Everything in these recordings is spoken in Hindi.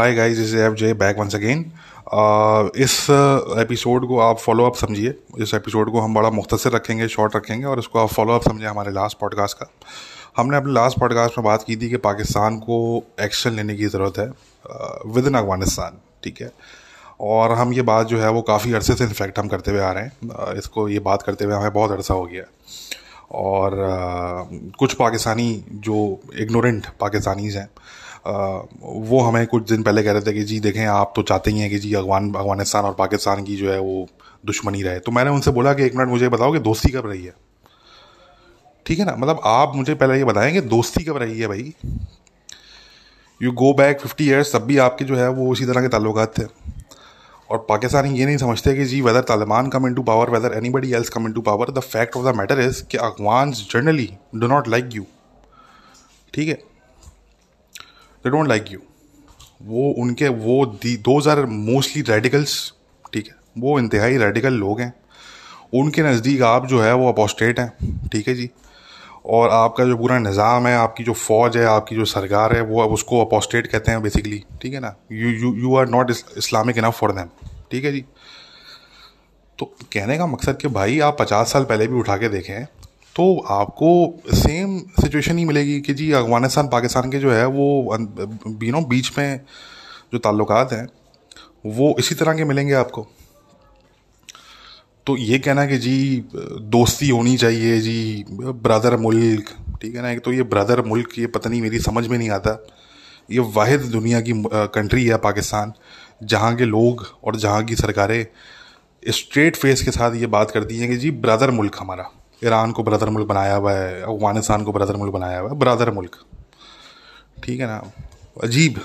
Hi guys is F J back once again इस एपिसोड को आप फॉलो अप समझिए। इस एपिसोड को हम बड़ा मुख्तर रखेंगे शॉर्ट रखेंगे और इसको आप फॉलो अप समझिए हमारे लास्ट पॉडकास्ट का। हमने अपने लास्ट पॉडकास्ट में बात की थी कि पाकिस्तान को एक्शन लेने की ज़रूरत है विद इन अफ़गानिस्तान ठीक है? और हम ये बात जो है वो काफ़ी अरसे से इन्फेक्ट हम करते हुए आ रहे हैं। Uh, इसको ये बात करते हुए हमें बहुत अरसा हो गया और uh, कुछ पाकिस्तानी जो इग्नोरेंट पाकिस्तानीज़ हैं वो हमें कुछ दिन पहले कह रहे थे कि जी देखें, आप तो चाहते ही हैं कि जी अफगान अफ़गानिस्तान और पाकिस्तान की जो है वो दुश्मनी रहे। तो मैंने उनसे बोला कि एक मिनट मुझे बताओ कि दोस्ती कब रही है? ठीक है ना? मतलब आप मुझे पहले ये बताएँ कि दोस्ती कब रही है भाई? You go back fifty years तब भी आपके जो है वो उसी तरह के ताल्लुक थे। और पाकिस्तानी ये नहीं समझते कि जी whether Taliban come in to power whether anybody else come in to power the fact of the matter is कि Afghan generally do not like you ठीक है? दे डोंट लाइक यू वो उनके, वो the those are mostly radicals ठीक है? वो इंतहाई रेडिकल लोग हैं। उनके नज़दीक आप जो है, वो अपोस्टेट हैं, ठीक है जी? और आपका जो पूरा निज़ाम है, आपकी जो फ़ौज है, आपकी जो सरकार है, वो अब उसको अपोस्टेट कहते हैं बेसिकली ठीक है ना? You you you are not Islamic enough for them ठीक है जी? तो कहने का मकसद कि भाई, आप पचास साल पहले भी उठा के देखें तो आपको सेम सिचुएशन ही मिलेगी कि जी, अफ़गानिस्तान, पाकिस्तान के जो है, वो यू नो बीच में जो ताल्लुक हैं, वो इसी तरह के मिलेंगे आपको। तो ये कहना कि जी, दोस्ती होनी चाहिए, जी ब्रदर मुल्क, ठीक है ना? तो ये ब्रदर मुल्क, ये पता नहीं, मेरी समझ में नहीं आता। ये वाहिद दुनिया की कंट्री है पाकिस्तान, जहाँ के लोग और जहाँ की सरकारें स्ट्रेट फेस के साथ ये बात करती हैं कि जी ब्रदर मुल्क हमारा। ईरान को ब्रदर मुल्क बनाया हुआ है अफ़गानिस्तान को ब्रदर मुल्क बनाया हुआ है ब्रदर मुल्क। ठीक है ना? अजीब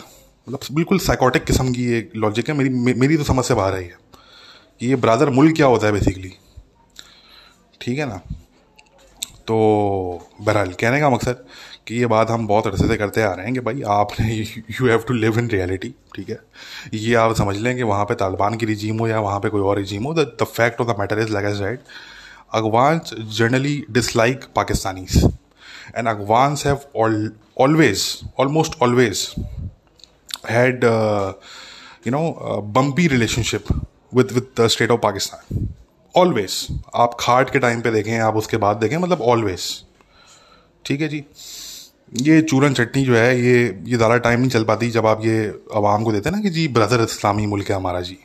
मतलब बिल्कुल साइकोटिक किस्म की ये लॉजिक है। मेरी मे, मेरी तो समझ से बाहर है कि ये ब्रदर मुल्क क्या होता है बेसिकली ठीक है ना? तो बहरहाल कहने का मकसद कि ये बात हम बहुत अरसे से करते आ रहे हैं कि भाई आपने you have to live in reality ठीक है? ये आप समझ लें कि वहाँ पे तालिबान की रिजीम हो या वहाँ पे कोई और रिजीम हो the fact of the matter is like as right Afghans generally dislike Pakistani and Afghans have always almost always had you know bumpy relationship with with the state of Pakistan always आप खाट के टाइम पर देखें, आप उसके बाद देखें मतलब ऑलवेज ठीक है जी? ये चूरन चटनी जो है, ये ये ज़्यादा टाइम नहीं चल पाती जब आप ये आवाम को देते ना कि जी ब्रदर इस्लामी मुल्क है हमारा जी।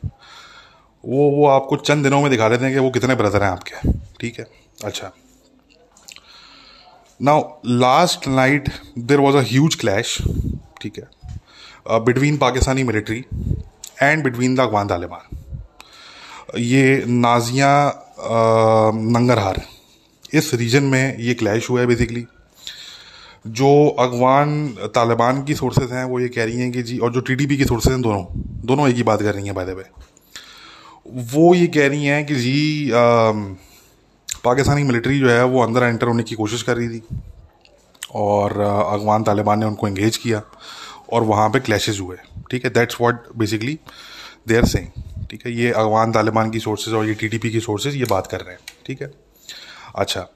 वो वो आपको चंद दिनों में दिखा देते हैं कि वो कितने ब्रदर हैं आपके। ठीक है? अच्छा। Now last night there was a huge clash ठीक है? Between Pakistani military and between the Afghan Taliban ये नाजिया नंगरहार, इस रीजन में ये क्लैश हुआ है बेसिकली जो अफगान तालिबान की सोर्सेज हैं, वो ये कह रही हैं कि जी, और जो टीडीपी की सोर्सेज हैं, दोनों दोनों एक ही बात कर रही हैं बाय द वे वो ये कह रही हैं कि जी पाकिस्तानी मिलिट्री जो है वो अंदर एंटर होने की कोशिश कर रही थी और अफगान तालिबान ने उनको इंगेज किया और वहाँ पे क्लैशेज हुए। ठीक है that's what basically they are saying ठीक है, ये अफगान तालिबान की सोर्सेज और ये टीटीपी की सोर्सेज ये बात कर रहे हैं। ठीक है? अच्छा।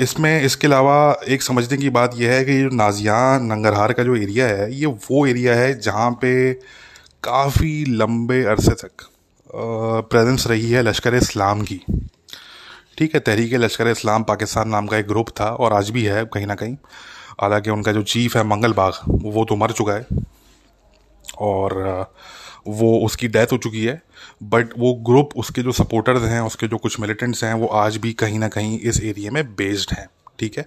इसमें, इसके अलावा एक समझने की बात यह है कि नाजियान, नंगरहार का जो एरिया है, ये वो एरिया है जहाँ पे काफ़ी लंबे अरसे तक प्रेजेंस रही है लश्कर इस्लाम की। ठीक है, तहरीक लश्कर इस्लाम पाकिस्तान नाम का एक ग्रुप था और आज भी है कहीं ना कहीं। हालाँकि उनका जो चीफ है मंगल बाग वो तो मर चुका है और वो उसकी डेथ हो चुकी है। बट वो ग्रुप उसके जो सपोर्टर्स हैं, उसके जो कुछ मिलिटेंट्स हैं, वो आज भी कहीं ना कहीं इस एरिया में बेस्ड हैं। ठीक है?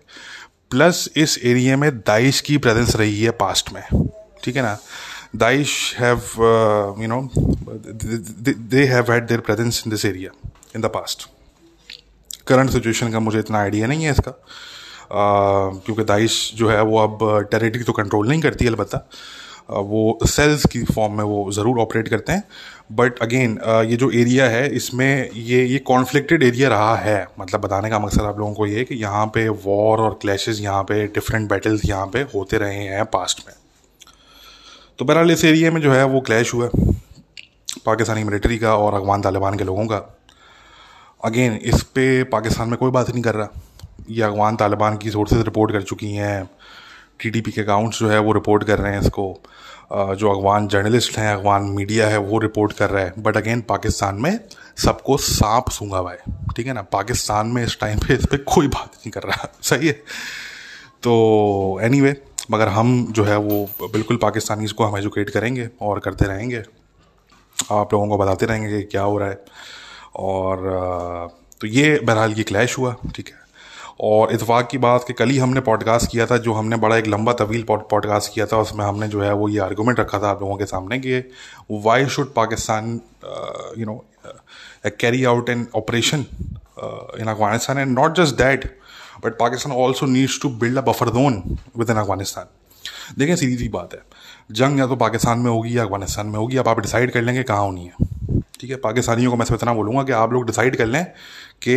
प्लस इस एरिया में दाइश की प्रेजेंस रही है पास्ट में। ठीक है ना? Daesh have, uh, you know, they, have had their presence in this area in the past. Current situation का मुझे इतना आइडिया नहीं है इसका। uh, क्योंकि दाइश जो है वो अब टेरिटरी तो कंट्रोल नहीं करती अलबत्ता। uh, वो सेल्स की फॉर्म में वो ज़रूर ऑपरेट करते हैं। बट अगेन uh, ये जो एरिया है इसमें ये ये कॉन्फ्लिक्टेड एरिया रहा है। मतलब बताने का मकसद आप लोगों को ये है कि यहाँ पे वॉर और क्लैशेस यहाँ पे डिफरेंट बैटल्स यहाँ पे होते रहे हैं पास्ट में। तो बहरहाल इस एरिए में जो है वो क्लैश हुआ पाकिस्तानी मिलिट्री का और अफगान तालिबान के लोगों का। अगेन इस पर पाकिस्तान में कोई बात नहीं कर रहा। ये अफगान तालिबान की सोर्सेज रिपोर्ट कर चुकी हैं। टीटीपी के अकाउंट्स जो है वो रिपोर्ट कर रहे हैं इसको। जो अफगान जर्नलिस्ट हैं अफगान मीडिया है वो रिपोर्ट कर रहा है। बट अगेन पाकिस्तान में सबको सांप सूँगा हुआ है। ठीक है ना? पाकिस्तान में इस टाइम पे इस पर कोई बात नहीं कर रहा। सही है? तो एनी anyway, मगर हम जो है वो बिल्कुल पाकिस्तानी को हम एजुकेट करेंगे और करते रहेंगे। आप लोगों को बताते रहेंगे कि क्या हो रहा है। और तो ये बहरहाल ये क्लैश हुआ, ठीक है। और इतफाक़ की बात कि कल ही हमने पॉडकास्ट किया था, जो हमने बड़ा एक लंबा तवील पॉडकास्ट किया था, उसमें हमने जो है वो ये आर्गूमेंट रखा था आप लोगों के सामने कि why should Pakistan you know carry out an operation in Afghanistan and not just that but Pakistan also needs to build a buffer zone within Afghanistan देखें सीधी सी बात है। जंग या तो पाकिस्तान में होगी या अफ़गानिस्तान में होगी, अब आप डिसाइड कर लेंगे कहाँ होनी है। ठीक है, पाकिस्तानियों को मैं सिर्फ़ इतना बोलूँगा कि आप लोग डिसाइड कर लें कि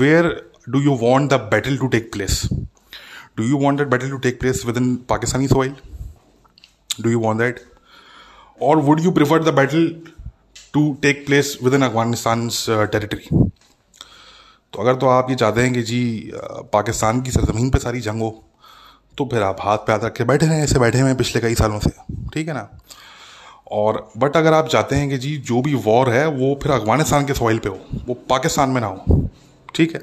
where do you want the battle to take place do you want that battle to take place within Pakistani soil do you want that और would you prefer the battle to take place within Afghanistan territory तो अगर तो आप ये चाहते हैं कि जी पाकिस्तान की सरजमीन पर सारी जंग हो तो फिर आप हाथ पे हाथ रख के बैठे रहें, ऐसे बैठे हुए हैं पिछले कई सालों से। ठीक है ना? और बट अगर आप चाहते हैं कि जी, जो भी वॉर है, वो फिर अफ़गानिस्तान के सॉइल पे हो, वो पाकिस्तान में ना हो। ठीक है?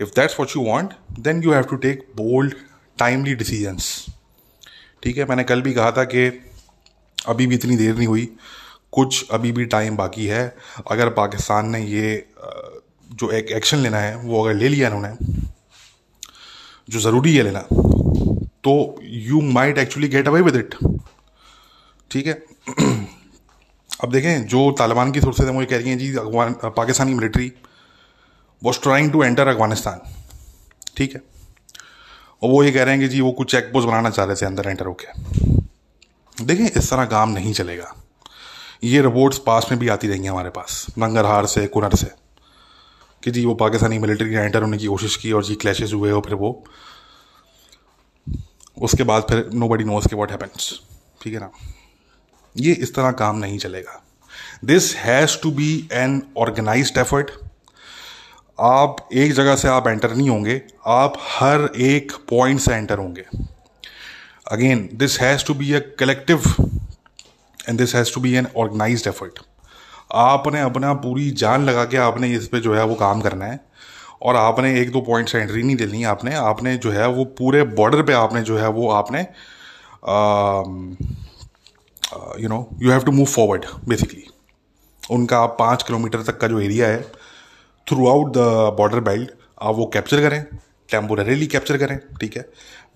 If that's what you want then you have to take bold timely decisions ठीक है? मैंने कल भी कहा था कि अभी भी इतनी देर नहीं हुई, कुछ अभी भी टाइम बाकी है। अगर पाकिस्तान ने ये जो एक एक्शन लेना है, वो अगर ले लिया इन्होंने, जो ज़रूरी है लेना तो you might actually get away with it ठीक है? अब देखें, जो तालिबान की सोर्सेज हैं, वो ये कह रही हैं, जी, Afghan Pakistani military was trying to enter Afghanistan. ठीक है? और वो ये कह रहे हैं कि जी, वो कुछ चेक पोस्ट बनाना चाह रहे थे अंदर एंटर होके। देखें, इस तरह काम नहीं चलेगा। ये रिपोर्ट्स पास में भी आती रहेंगी हमारे पास, नंगरहार से, कुनर से। कि जी वो पाकिस्तानी मिलिट्री ने एंटर होने की कोशिश की और जी क्लैशेज हुए और फिर वो उसके बाद फिर नो बडी नोज़ के वॉट हैपन्स ठीक है ना? ये इस तरह काम नहीं चलेगा। This has to be an organise effort आप एक जगह से आप एंटर नहीं होंगे, आप हर एक पॉइंट से एंटर होंगे। Again this has to be a collective and this has to be an organise effort आपने अपना पूरी जान लगा के आपने इस पर जो है वो काम करना है और आपने एक दो पॉइंट से एंट्री नहीं देनी आपने। आपने जो है वो पूरे बॉर्डर पे आपने जो है वो आपने you know you have to move forward basically उनका आप पाँच किलोमीटर तक का जो एरिया है throughout the border belt आप वो कैप्चर करें टेम्पोररीली कैप्चर करें, ठीक है?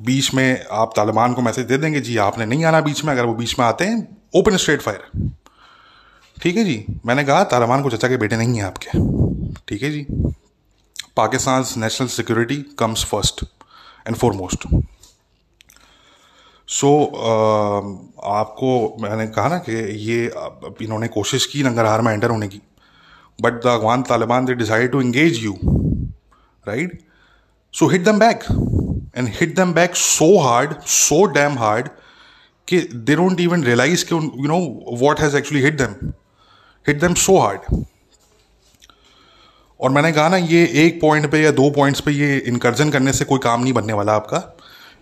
बीच में आप तालिबान को मैसेज दे देंगे, जी, आपने नहीं आना बीच में। अगर वो बीच में आते हैं ओपन स्ट्रेट फायर ठीक है जी। मैंने कहा तालिबान को चचा के बेटे नहीं हैं आपके। ठीक है जी। Pakistan national security comes first and foremost. So आपको, मैंने कहा ना कि ये इन्होंने कोशिश की नंगरहार में एंटर होने की। But the Afghan Taliban they decide to engage you right so hit them back and hit them back so hard so damn hard कि दे डोंट इवन रियलाइज़ कि you know what has actually hit them hit them so hard और मैंने कहा ना, ये एक पॉइंट पे या दो पॉइंट्स पे ये इनकर्जन करने से कोई काम नहीं बनने वाला आपका।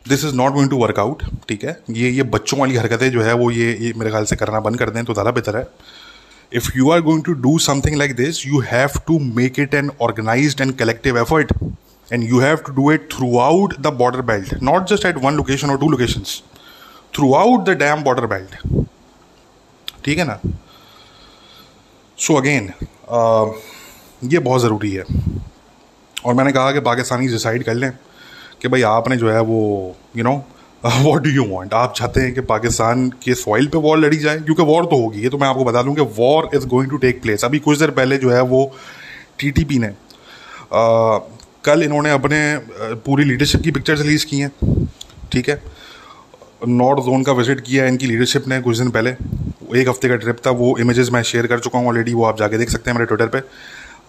This is not going to work out ठीक है? ये ये बच्चों वाली हरकतें जो है, वो ये ये मेरे ख्याल से करना बंद कर दें तो ज़्यादा बेहतर है। If you are going to do something like this you have to make it an organise and collective effort and you have to do it throughout the border belt not just at one location और two locations throughout the damn border belt ठीक है ना? सो अगेन uh, ये बहुत ज़रूरी है। और मैंने कहा कि पाकिस्तानी डिसाइड कर लें कि भाई आपने जो है वो you know what do you want आप चाहते हैं कि पाकिस्तान के सॉइल पे वॉर लड़ी जाए? क्योंकि वॉर तो होगी ये तो मैं आपको बता दूँ कि war is going to take place अभी कुछ देर पहले जो है वो टीटीपी ने आ, कल इन्होंने अपने पूरी लीडरशिप की पिक्चर्स रिलीज़ की हैं ठीक है? नॉर्थ जोन का विज़िट किया है, इनकी लीडरशिप ने कुछ दिन पहले। एक हफ़्ते का ट्रिप था, वो इमेजेस मैं शेयर कर चुका हूँ ऑलरेडी वो आप जाके देख सकते हैं मेरे ट्विटर पे।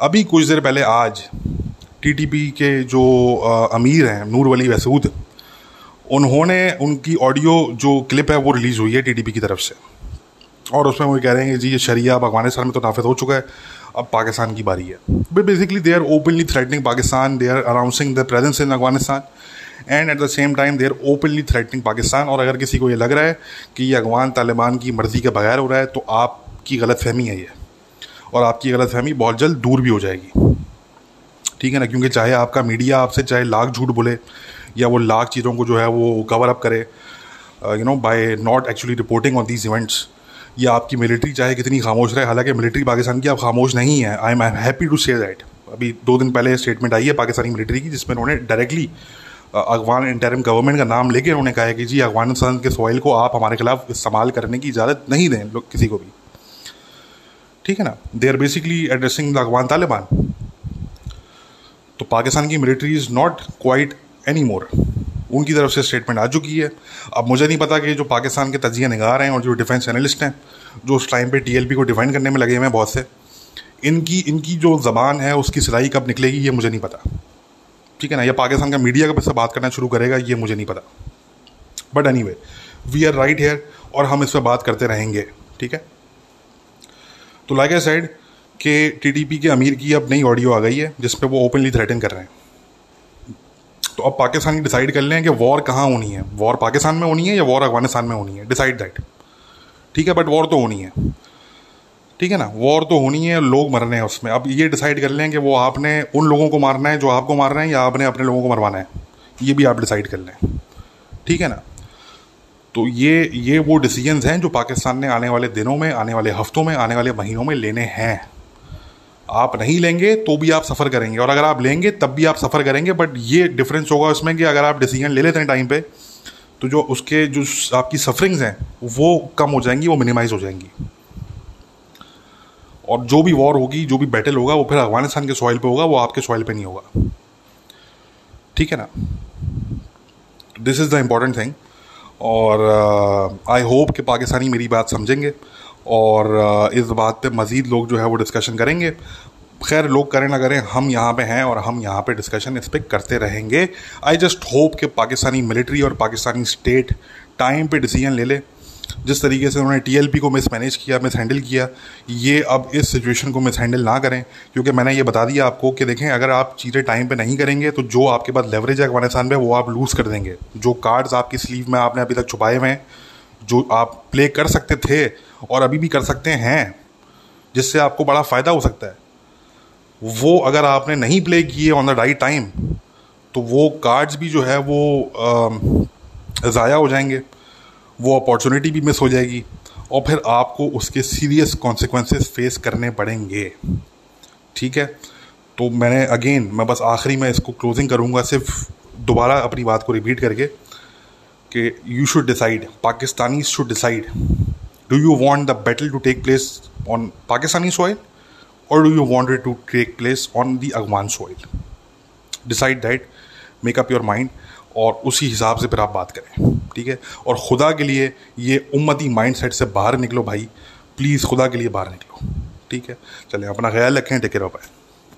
अभी कुछ देर पहले आज टीटीपी के जो अमीर हैं, नूर वली वसूद, उन्होंने उनकी ऑडियो जो क्लिप है वो रिलीज़ हुई है टीटीपी की तरफ़ से। और उसमें वो कह रहे हैं कि जी, ये शरिया अब अफ़गानिस्तान में तो नाफिज हो चुका है, अब पाकिस्तान की बारी है। Basically they are openly threatening Pakistan they are announcing the presence in Afghanistan and at the same time they're openly threatening Pakistan और अगर किसी को ये लग रहा है कि ये अगवान तालिबान की मर्ज़ी के बगैर हो रहा है तो आपकी गलत फहमी है ये। और आपकी गलत फहमी बहुत जल्द दूर भी हो जाएगी। ठीक है ना? क्योंकि चाहे आपका मीडिया आपसे चाहे लाख झूठ बोले, या वो लाख चीज़ों को जो है वो कवर अप करे you know by not actually reporting on these events या आपकी मिलिट्री चाहे कितनी खामोश रहे, हालाँकि मिलिट्री पाकिस्तान की अब खामोश नहीं है। I am happy to say that अभी दो दिन पहले स्टेटमेंट आई है पाकिस्तानी मिलिट्री की, जिसमें उन्होंने डायरेक्टली अफगान इंटरम गवर्नमेंट का नाम लेके उन्होंने कहा है कि जी अफ़गानिस्तान के सॉइल को आप हमारे खिलाफ इस्तेमाल करने की इजाज़त नहीं दें लोग किसी को भी। ठीक है ना? They are basically addressing the Afghan Taliban. तो पाकिस्तान की military is not quite any more उनकी तरफ़ से स्टेटमेंट आ चुकी है। अब मुझे नहीं पता कि जो पाकिस्तान के तजिया निगार हैं और जो डिफेंस एनालिस्ट हैं, जो उस टाइम पे टीएलपी को डिफाइन करने में लगे हुए हैं बहुत से, इनकी इनकी जो ज़बान है, उसकी सिलाई कब निकलेगी, ये मुझे नहीं पता। ठीक है ना? या पाकिस्तान का मीडिया कब इससे बात करना शुरू करेगा, ये मुझे नहीं पता। But anyway we are right here और हम इस पर बात करते रहेंगे, ठीक है? तो लाइक ए साइड कि टीडीपी के अमीर की अब नई ऑडियो आ गई है जिसपे वो ओपनली थ्रेटन कर रहे हैं। तो अब पाकिस्तान डिसाइड कर लें कि वॉर कहाँ होनी है। वॉर पाकिस्तान में होनी है या वॉर अफ़गानिस्तान में होनी है? डिसाइड दैट ठीक है? बट वॉर तो होनी है। ठीक है ना? वॉर तो होनी है, लोग मरने हैं उसमें। अब ये डिसाइड कर लें कि वो आपने उन लोगों को मारना है जो आपको मार रहे हैं या आपने अपने लोगों को मरवाना है। ये भी आप डिसाइड कर लें। ठीक है ना? तो ये ये वो डिसीजंस हैं जो पाकिस्तान ने आने वाले दिनों में, आने वाले हफ्तों में, आने वाले महीनों में लेने हैं। आप नहीं लेंगे तो भी आप सफ़र करेंगे। और अगर आप लेंगे, तब भी आप सफ़र करेंगे। बट ये डिफरेंस होगा उसमें कि अगर आप डिसीज़न ले लेते हैं टाइम पे तो जो उसके, जो आपकी सफरिंग्स हैं, वो कम हो जाएँगी, वो मिनिमाइज हो जाएँगी। और जो भी वॉर होगी जो भी बैटल होगा वो फिर अफ़गानिस्तान के सॉइल पे होगा वो आपके सॉइल पे नहीं होगा। ठीक है ना? This is the important thing और आई uh, होप कि पाकिस्तानी मेरी बात समझेंगे और uh, इस बात पे मज़ीद लोग जो है वो डिस्कशन करेंगे। खैर लोग करें ना करें हम यहाँ पे हैं और हम यहाँ पे डिस्कशन इस पर करते रहेंगे। आई जस्ट होप कि पाकिस्तानी मिलिट्री और पाकिस्तानी स्टेट टाइम पे डिसीज़न ले ले। जिस तरीके से उन्होंने टीएलपी को मिस मैनेज किया मिस हैंडल किया, ये अब इस सिचुएशन को मिस हैंडल ना करें। क्योंकि मैंने ये बता दिया आपको कि देखें, अगर आप चीज़ें टाइम पे नहीं करेंगे तो जो आपके पास लेवरेज है अफ़गानिस्तान में, वो आप लूज़ कर देंगे। जो कार्ड्स आपकी स्लीव में आपने अभी तक छुपाए हुए हैं, जो आप प्ले कर सकते थे और अभी भी कर सकते हैं, जिससे आपको बड़ा फ़ायदा हो सकता है, वो अगर आपने नहीं प्ले किए ऑन द राइट टाइम तो वो कार्ड्स भी जो है वो ज़ाया हो जाएँगे। वो अपॉर्चुनिटी भी मिस हो जाएगी और फिर आपको उसके सीरियस कॉन्सिक्वेंसेस फेस करने पड़ेंगे। ठीक है? तो मैंने अगेन मैं बस आखिरी में इसको क्लोजिंग करूँगा, सिर्फ़ दोबारा अपनी बात को रिपीट करके कि you should decide Pakistani should decide do you want the battle to take place on Pakistani soil और do you want to take place on the Afghan soil decide that make up your mind और उसी हिसाब से फिर आप बात करें, ठीक है? और खुदा के लिए ये उम्मती माइंड सेट से बाहर निकलो भाई। प्लीज़ खुदा के लिए बाहर निकलो, ठीक है? चलें, अपना ख्याल रखें टेक केयर पाए